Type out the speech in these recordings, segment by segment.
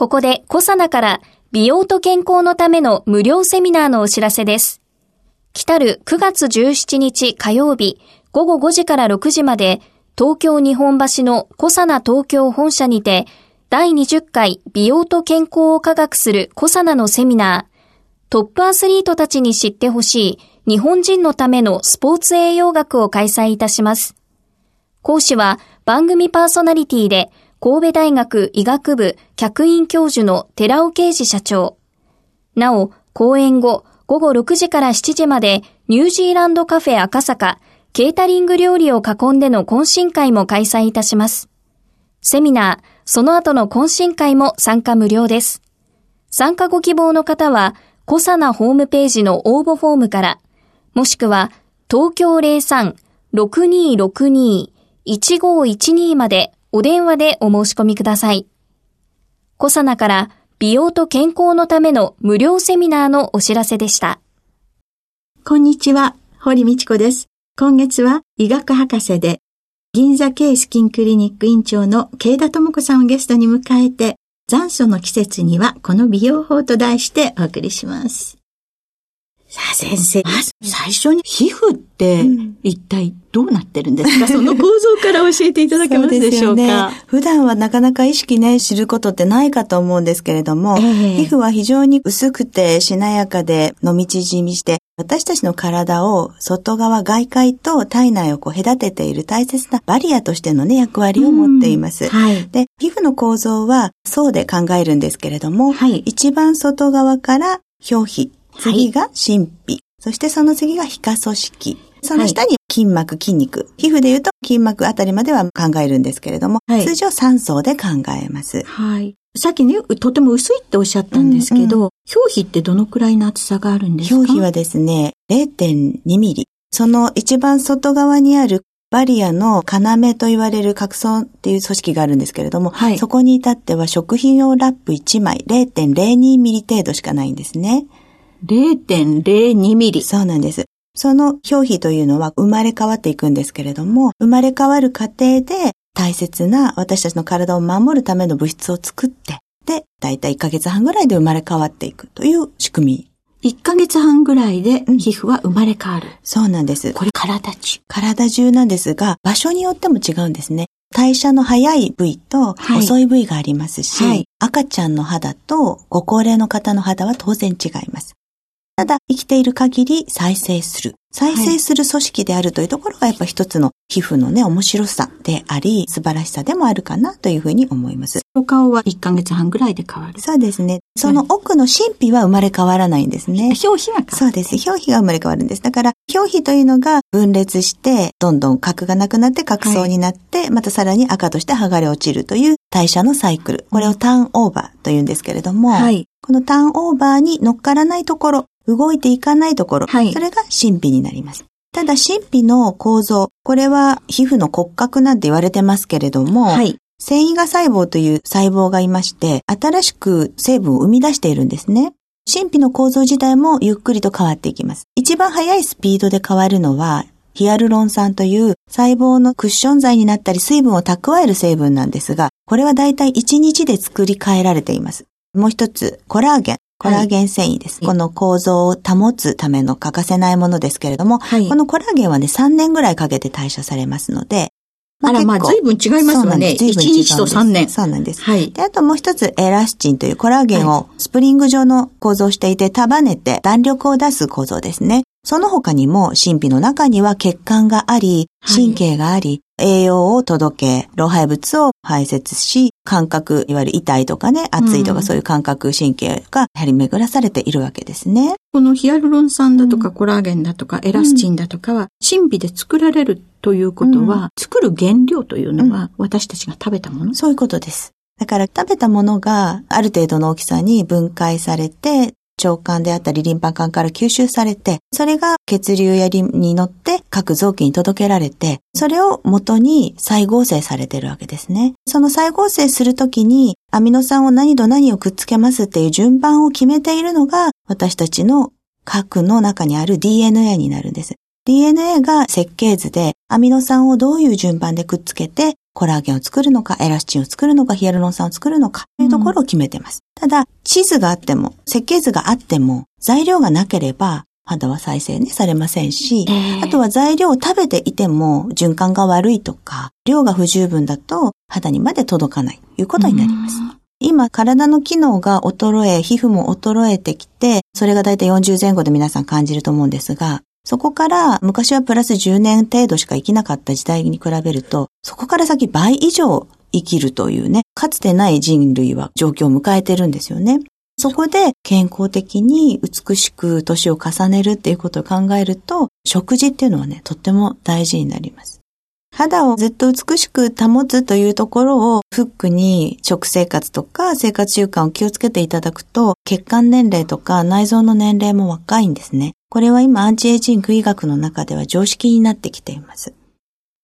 ここでコサナから美容と健康のための無料セミナーのお知らせです来る9月17日火曜日午後5時から6時まで東京日本橋のコサナ東京本社にて第20回美容と健康を科学するコサナのセミナートップアスリートたちに知ってほしい日本人のためのスポーツ栄養学を開催いたします。講師は番組パーソナリティで神戸大学医学部客員教授の寺尾啓治社長。なお、講演後午後6時から7時までニュージーランドカフェ赤坂ケータリング料理を囲んでの懇親会も開催いたします。セミナー、その後の懇親会も参加無料です。参加ご希望の方は、コサナホームページの応募フォームから、もしくは東京03-6262-1512までお電話でお申し込みください。コサナから美容と健康のための無料セミナーのお知らせでした。こんにちは、堀道子です。今月は医学博士で銀座系スキンクリニック院長の慶田智子さんをゲストに迎えて残暑の季節にはこの美容法と題してお送りします。さあ先生、まず最初に皮膚って一体どうなってるんですか、うん、その構造から教えていただけますでしょうか？ね、普段はなかなか意識ね、知ることってないかと思うんですけれども、えー、皮膚は非常に薄くてしなやかで伸び縮みして、私たちの体を外側外界と体内をこう隔てている大切なバリアとしてのね、役割を持っています。はい、で、皮膚の構造は層で考えるんですけれども、はい、一番外側から表皮、次が神秘。そしてその次が皮下組織。その下に筋膜、筋肉。皮膚で言うと筋膜あたりまでは考えるんですけれども、はい、通常3層で考えます。はい。さっきね、とても薄いっておっしゃったんですけど、うんうん、表皮ってどのくらいの厚さがあるんですか？表皮はですね、0.2ミリ。その一番外側にあるバリアの要と言われる角層っていう組織があるんですけれども、はい、そこに至っては食品用ラップ1枚0.02ミリ程度しかないんですね。0.02ミリ。そうなんです。その表皮というのは生まれ変わっていくんですけれども、生まれ変わる過程で大切な私たちの体を守るための物質を作って、で、だいたい1ヶ月半ぐらいで生まれ変わっていくという仕組み。1ヶ月半ぐらいで皮膚は生まれ変わる。うん、そうなんです。これ体中。体中なんですが、場所によっても違うんですね。代謝の早い部位と遅い部位がありますし、はいはい、赤ちゃんの肌とご高齢の方の肌は当然違います。ただ、生きている限り再生する。再生する組織であるというところがやっぱ一つの皮膚のね、面白さであり、素晴らしさでもあるかなというふうに思います。お顔は1ヶ月半ぐらいで変わる。そうですね。その奥の神秘は生まれ変わらないんですね。表皮がそうです。表皮が生まれ変わるんです。だから、表皮というのが分裂して、どんどん角がなくなって角層になって、はい、またさらに赤として剥がれ落ちるという代謝のサイクル。これをターンオーバーというんですけれども、はい、このターンオーバーに乗っからないところ、動いていかないところ、はい、それが神秘になります。ただ神秘の構造、これは皮膚の骨格なんて言われてますけれども、はい、繊維が細胞という細胞がいまして、新しく成分を生み出しているんですね。神秘の構造自体もゆっくりと変わっていきます。一番速いスピードで変わるのは、ヒアルロン酸という細胞のクッション剤になったり水分を蓄える成分なんですが、これはだいたい1日で作り変えられています。もう一つ、コラーゲン。コラーゲン繊維です。はい、この構造を保つための欠かせないものですけれども、はい、このコラーゲンはね、3年ぐらいかけて代謝されますので、まあ、あら、まあ、随分違いますよね。1日と3年。そうなんです。はい。で、あともう一つ、エラスチンというコラーゲンをスプリング状の構造をしていて、束ねて弾力を出す構造ですね。その他にも、真皮の中には血管があり、神経があり、栄養を届け、老廃物を排泄し、感覚、いわゆる痛いとかね、熱いとかそういう感覚神経が張り巡らされているわけですね。このヒアルロン酸だとかコラーゲンだとかエラスチンだとかは、神秘で作られるということは、作る原料というのは私たちが食べたもの、そういうことです。だから食べたものがある程度の大きさに分解されて、腸管であったりリンパ管から吸収されて、それが血流やリンに乗って各臓器に届けられて、それを元に再合成されてるわけですね。その再合成するときにアミノ酸を何と何をくっつけますっていう順番を決めているのが私たちの核の中にある DNA になるんです。DNA が設計図でアミノ酸をどういう順番でくっつけてコラーゲンを作るのか、エラスチンを作るのか、ヒアルロン酸を作るのかというところを決めてます。うん、ただ、地図があっても、設計図があっても、材料がなければ、肌は再生ね、されませんし、えー、あとは材料を食べていても循環が悪いとか、量が不十分だと肌にまで届かないということになります。今、体の機能が衰え、皮膚も衰えてきて、それがだいたい40前後で皆さん感じると思うんですが、そこから昔はプラス10年程度しか生きなかった時代に比べると、そこから先倍以上生きるというね、かつてない人類は状況を迎えてるんですよね。そこで健康的に美しく年を重ねるっていうことを考えると、食事っていうのはね、とっても大事になります。肌をずっと美しく保つというところをフックに食生活とか生活習慣を気をつけていただくと血管年齢とか内臓の年齢も若いんですね。これは今アンチエイジング医学の中では常識になってきています。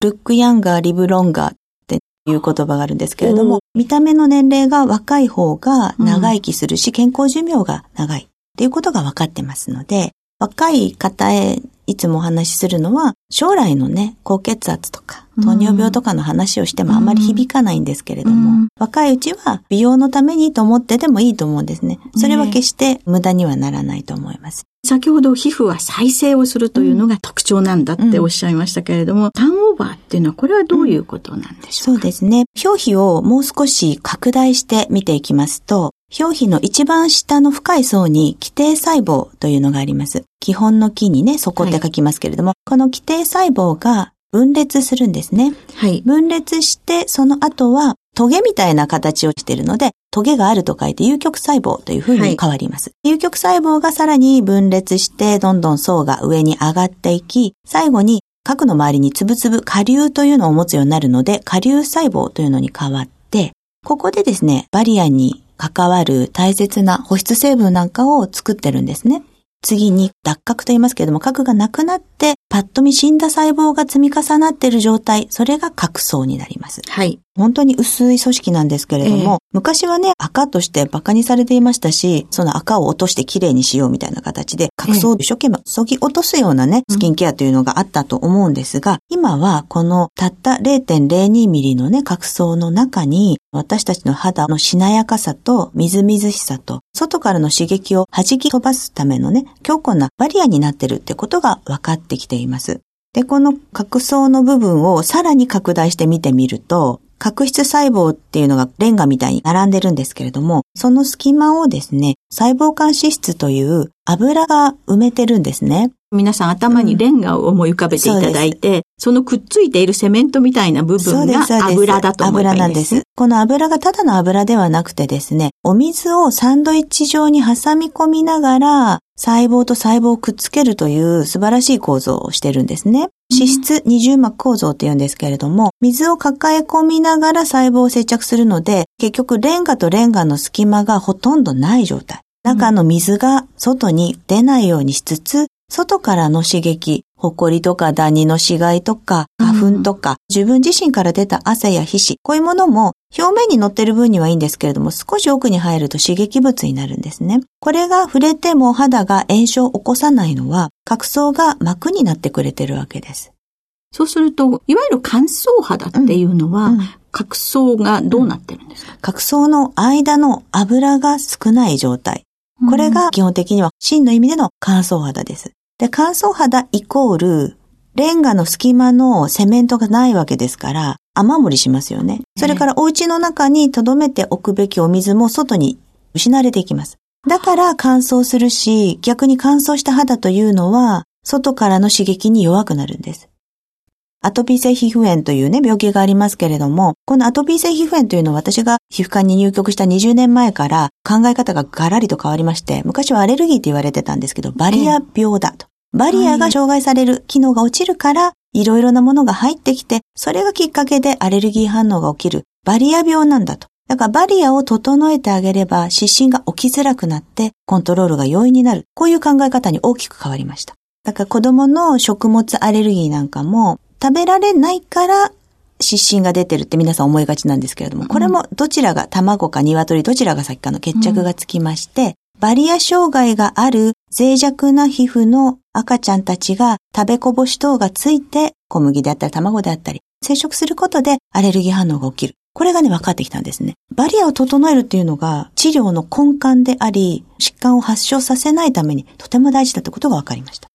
ルックヤンガー、リブロンガーっていう言葉があるんですけれども、見た目の年齢が若い方が長生きするし、健康寿命が長いっていうことが分かってますので、若い方へいつもお話しするのは、将来のね、高血圧とか、糖尿病とかの話をしてもあまり響かないんですけれども、うん、若いうちは美容のためにと思ってでもいいと思うんですね。それは決して無駄にはならないと思います。先ほど皮膚は再生をするというのが特徴なんだっておっしゃいましたけれども、うん、ターンオーバーっていうのはこれはどういうことなんでしょうか、そうですね。表皮をもう少し拡大して見ていきますと、表皮の一番下の深い層に基底細胞というのがあります。基本の木にね、底って書きますけれども、はい、この基底細胞が分裂するんですね。はい。分裂して、その後はトゲみたいな形をしているので、トゲがあると書いて有極細胞というふうに変わります。はい、有極細胞がさらに分裂して、どんどん層が上に上がっていき、最後に核の周りにつぶつぶ下流というのを持つようになるので、下流細胞というのに変わって、ここでですね、バリアに関わる大切な保湿成分なんかを作ってるんですね。次に脱核と言いますけれども、核がなくなって、パッと見死んだ細胞が積み重なっている状態、それが核層になります。はい。本当に薄い組織なんですけれども、えー、昔はね、赤として馬鹿にされていましたし、その赤を落としてきれいにしようみたいな形で、角層を一生懸命削ぎ落とすようなね、スキンケアというのがあったと思うんですが、今はこのたった0.02ミリのね、角層の中に、私たちの肌のしなやかさとみずみずしさと、外からの刺激を弾き飛ばすためのね、強固なバリアになってるってことが分かってきています。で、この角層の部分をさらに拡大して見てみると、角質細胞っていうのがレンガみたいに並んでるんですけれども、その隙間をですね、細胞間脂質という油が埋めてるんですね。皆さん頭にレンガを思い浮かべていただいて、うん、そのくっついているセメントみたいな部分が油だと思います。油なんです。この油がただの油ではなくてですね、お水をサンドイッチ状に挟み込みながら、細胞と細胞をくっつけるという素晴らしい構造をしてるんですね。脂質二重膜構造って言うんですけれども、水を抱え込みながら細胞を接着するので、結局レンガとレンガの隙間がほとんどない状態。中の水が外に出ないようにしつつ、外からの刺激、埃とかダニの死骸とか花粉とか、うん、自分自身から出た汗や皮脂、こういうものも表面に乗ってる分にはいいんですけれども、少し奥に入ると刺激物になるんですね。これが触れても肌が炎症を起こさないのは、角層が膜になってくれてるわけです。そうすると、いわゆる乾燥肌っていうのは、うんうん、角層がどうなってるんですか、角層の間の油が少ない状態。これが基本的には真の意味での乾燥肌です。で、乾燥肌イコール、レンガの隙間のセメントがないわけですから、雨漏りしますよね。それからお家の中に留めておくべきお水も外に失われていきます。だから乾燥するし、逆に乾燥した肌というのは、外からの刺激に弱くなるんです。アトピー性皮膚炎というね、病気がありますけれども、このアトピー性皮膚炎というのは私が皮膚科に入局した20年前から考え方がガラリと変わりまして、昔はアレルギーって言われてたんですけど、バリア病だと。バリアが障害される、機能が落ちるから、いろいろなものが入ってきて、それがきっかけでアレルギー反応が起きる、バリア病なんだと。だからバリアを整えてあげれば湿疹が起きづらくなってコントロールが容易になる。こういう考え方に大きく変わりました。だから子供の食物アレルギーなんかも食べられないから湿疹が出てるって皆さん思いがちなんですけれども、これもどちらが卵か鶏どちらが先かの決着がつきまして、バリア障害がある脆弱な皮膚の赤ちゃんたちが食べこぼし等がついて小麦であったり卵であったり接触することでアレルギー反応が起きる。これがね、分かってきたんですね。バリアを整えるっていうのが治療の根幹であり、疾患を発症させないためにとても大事だってことが分かりました。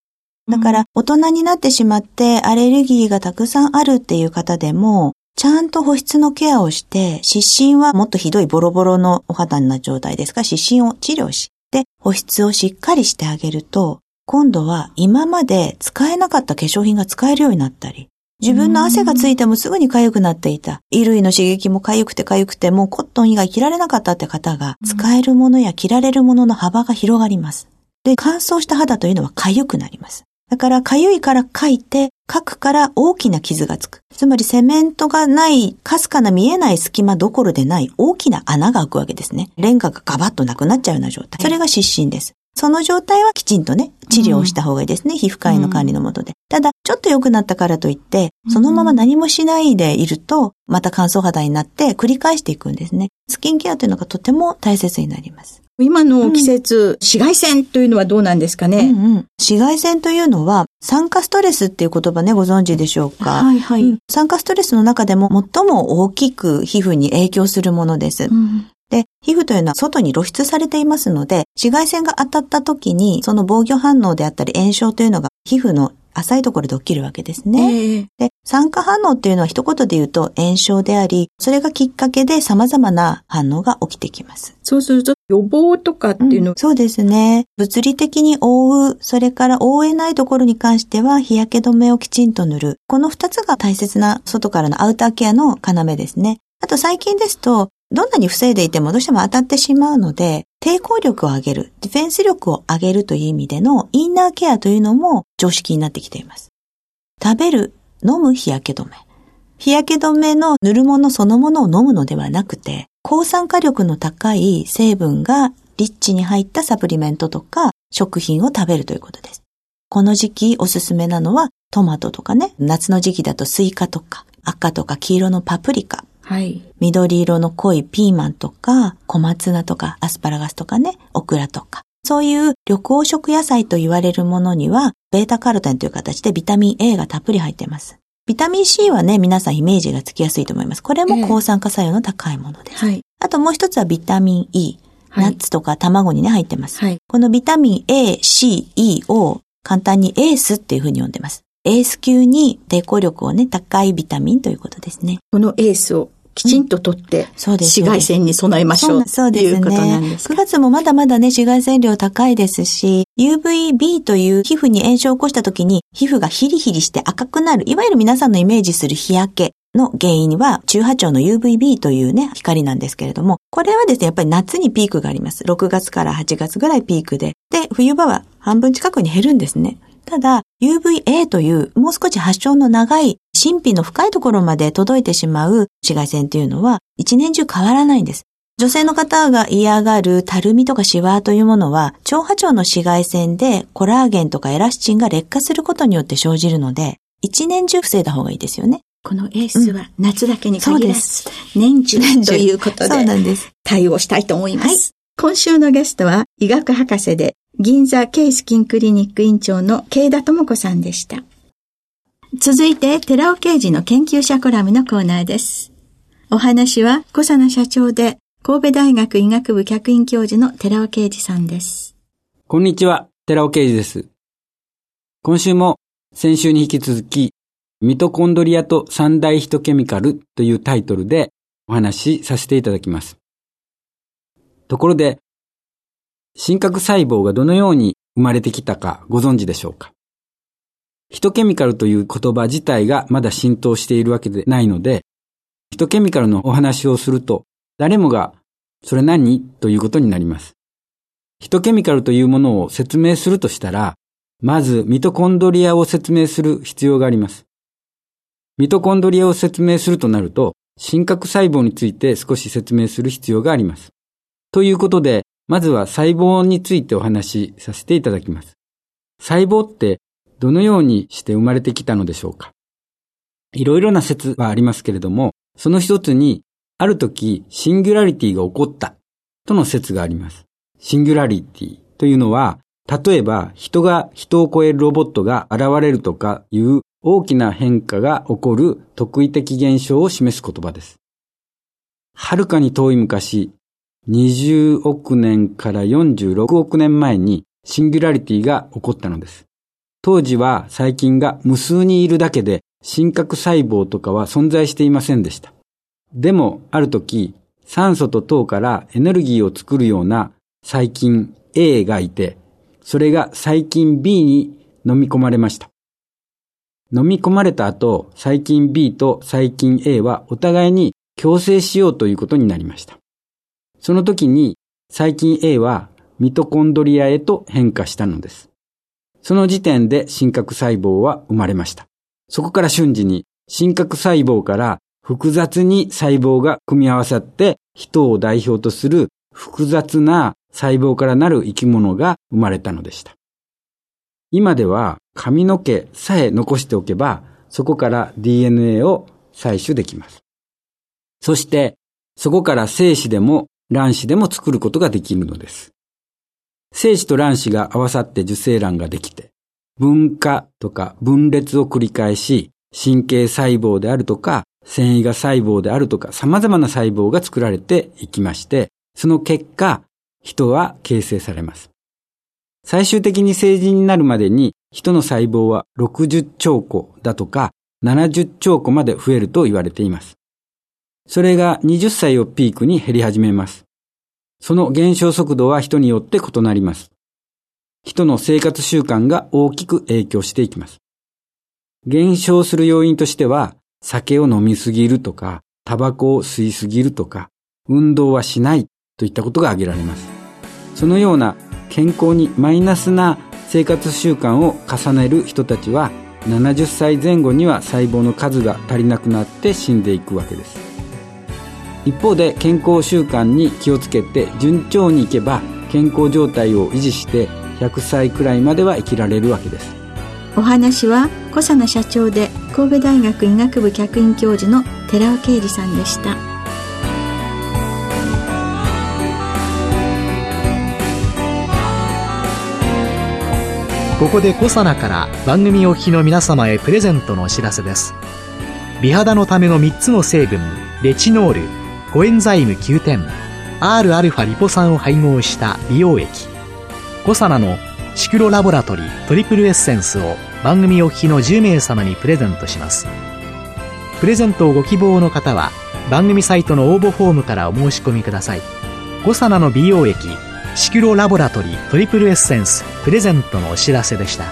だから、大人になってしまってアレルギーがたくさんあるっていう方でも、ちゃんと保湿のケアをして、湿疹はもっとひどいボロボロのお肌な状態ですが、湿疹を治療し、で、保湿をしっかりしてあげると、今度は今まで使えなかった化粧品が使えるようになったり、自分の汗がついてもすぐに痒くなっていた。衣類の刺激も痒くて痒くてもうコットン以外着られなかったって方が、使えるものや着られるものの幅が広がります。で、乾燥した肌というのは痒くなります。だから、かゆいから書いて、書くから大きな傷がつく。つまり、セメントがない、かすかな見えない隙間どころでない大きな穴が開くわけですね。レンガがガバッとなくなっちゃうような状態。それが湿疹です。その状態はきちんとね、治療した方がいいですね。うん、皮膚科医の管理のもとで。ただ、ちょっと良くなったからといって、そのまま何もしないでいると、また乾燥肌になって繰り返していくんですね。スキンケアというのがとても大切になります。今の季節、うん、紫外線というのはどうなんですかね、うんうん、紫外線というのは、酸化ストレスっていう言葉ね、ご存知でしょうか？はいはい、うん、酸化ストレスの中でも最も大きく皮膚に影響するものです。うん、で、皮膚というのは外に露出されていますので、紫外線が当たった時に、その防御反応であったり炎症というのが皮膚の浅いところで起きるわけですね。えー、で、酸化反応っていうのは一言で言うと炎症であり、それがきっかけで様々な反応が起きてきます。そうすると予防とかっていうの、うん、そうですね。物理的に覆う、それから覆えないところに関しては日焼け止めをきちんと塗る。この二つが大切な外からのアウターケアの要ですね。あと最近ですと、どんなに防いでいてもどうしても当たってしまうので、抵抗力を上げる、ディフェンス力を上げるという意味でのインナーケアというのも常識になってきています。食べる、飲む日焼け止め。日焼け止めの塗るものそのものを飲むのではなくて、抗酸化力の高い成分がリッチに入ったサプリメントとか食品を食べるということです。この時期おすすめなのはトマトとかね、夏の時期だとスイカとか赤とか黄色のパプリカ、はい。緑色の濃いピーマンとか、小松菜とか、アスパラガスとかね、オクラとか。そういう緑黄色野菜と言われるものには、ベータカロテンという形でビタミン A がたっぷり入っています。ビタミン C はね、皆さんイメージがつきやすいと思います。これも抗酸化作用の高いものです。はい。あともう一つはビタミン E。ナッツとか卵にね、入ってます。はい。このビタミン A、C、E を簡単にエースっていうふうに呼んでます。エース級に抵抗力をね、高いビタミンということですね。このエースをきちんととって。紫外線に備えましょう。そうですね。いうことなんです9月もまだまだね、紫外線量高いですし、UVB という皮膚に炎症を起こした時に、皮膚がヒリヒリして赤くなる、いわゆる皆さんのイメージする日焼けの原因は、中波長の UVB というね、光なんですけれども、これはですね、やっぱり夏にピークがあります。6月から8月ぐらいピークで。で、冬場は半分近くに減るんですね。ただ、UVA というもう少し発症の長い神秘の深いところまで届いてしまう紫外線というのは一年中変わらないんです。女性の方が嫌がるたるみとかシワというものは、超波長の紫外線でコラーゲンとかエラスチンが劣化することによって生じるので、一年中防いだ方がいいですよね。このエースは夏だけに限らず、うん、年中ということで、そうなんです。対応したいと思います。はい、今週のゲストは医学博士で銀座ケイスキンクリニック院長の慶田智子さんでした。続いて、寺尾刑事の研究者コラムのコーナーです。お話は、小佐奈社長で、神戸大学医学部客員教授の寺尾啓二さんです。こんにちは、寺尾啓二です。今週も先週に引き続き、ミトコンドリアと三大ヒトケミカルというタイトルでお話しさせていただきます。ところで、真核細胞がどのように生まれてきたかご存知でしょうか？ヒトケミカルという言葉自体がまだ浸透しているわけでないので、ヒトケミカルのお話をすると、誰もが、それ何？ということになります。ヒトケミカルというものを説明するとしたら、まずミトコンドリアを説明する必要があります。ミトコンドリアを説明するとなると、真核細胞について少し説明する必要があります。ということで、まずは細胞についてお話しさせていただきます。細胞ってどのようにして生まれてきたのでしょうかいろいろな説はありますけれども、その一つに、ある時、シンギュラリティが起こったとの説があります。シンギュラリティというのは、例えば人が人を超えるロボットが現れるとかいう大きな変化が起こる特異的現象を示す言葉です。はるかに遠い昔、20億年から46億年前にシンギュラリティが起こったのです。当時は細菌が無数にいるだけで真核細胞とかは存在していませんでした。でも、ある時、酸素と糖からエネルギーを作るような細菌 A がいて、それが細菌 B に飲み込まれました。飲み込まれた後、細菌 B と細菌 A はお互いに共生しようということになりました。その時に細菌 A はミトコンドリアへと変化したのです。その時点で真核細胞は生まれました。そこから瞬時に真核細胞から複雑に細胞が組み合わさって人を代表とする複雑な細胞からなる生き物が生まれたのでした。今では髪の毛さえ残しておけばそこから DNA を採取できます。そしてそこから精子でも卵子でも作ることができるのです。精子と卵子が合わさって受精卵ができて、分化とか分裂を繰り返し、神経細胞であるとか、繊維が細胞であるとか、様々な細胞が作られていきまして、その結果、人は形成されます。最終的に成人になるまでに、人の細胞は60兆個だとか、70兆個まで増えると言われています。それが20歳をピークに減り始めます。その減少速度は人によって異なります。人の生活習慣が大きく影響していきます。減少する要因としては、酒を飲みすぎるとか、タバコを吸いすぎるとか、運動はしないといったことが挙げられます。そのような健康にマイナスな生活習慣を重ねる人たちは、70歳前後には細胞の数が足りなくなって死んでいくわけです。一方で健康習慣に気をつけて順調にいけば健康状態を維持して100歳くらいまでは生きられるわけです。お話は小佐奈社長で神戸大学医学部客員教授の寺尾啓二さんでした。ここでコサナから番組お聞きの皆様へプレゼントのお知らせです。美肌のための3つの成分レチノールコエンザイム9点 Rα リポ酸を配合した美容液。コサナのシクロラボラトリトリプルエッセンスを番組お聞きの10名様にプレゼントします。プレゼントをご希望の方は番組サイトの応募フォームからお申し込みください。コサナの美容液シクロラボラトリトリプルエッセンスプレゼントのお知らせでした。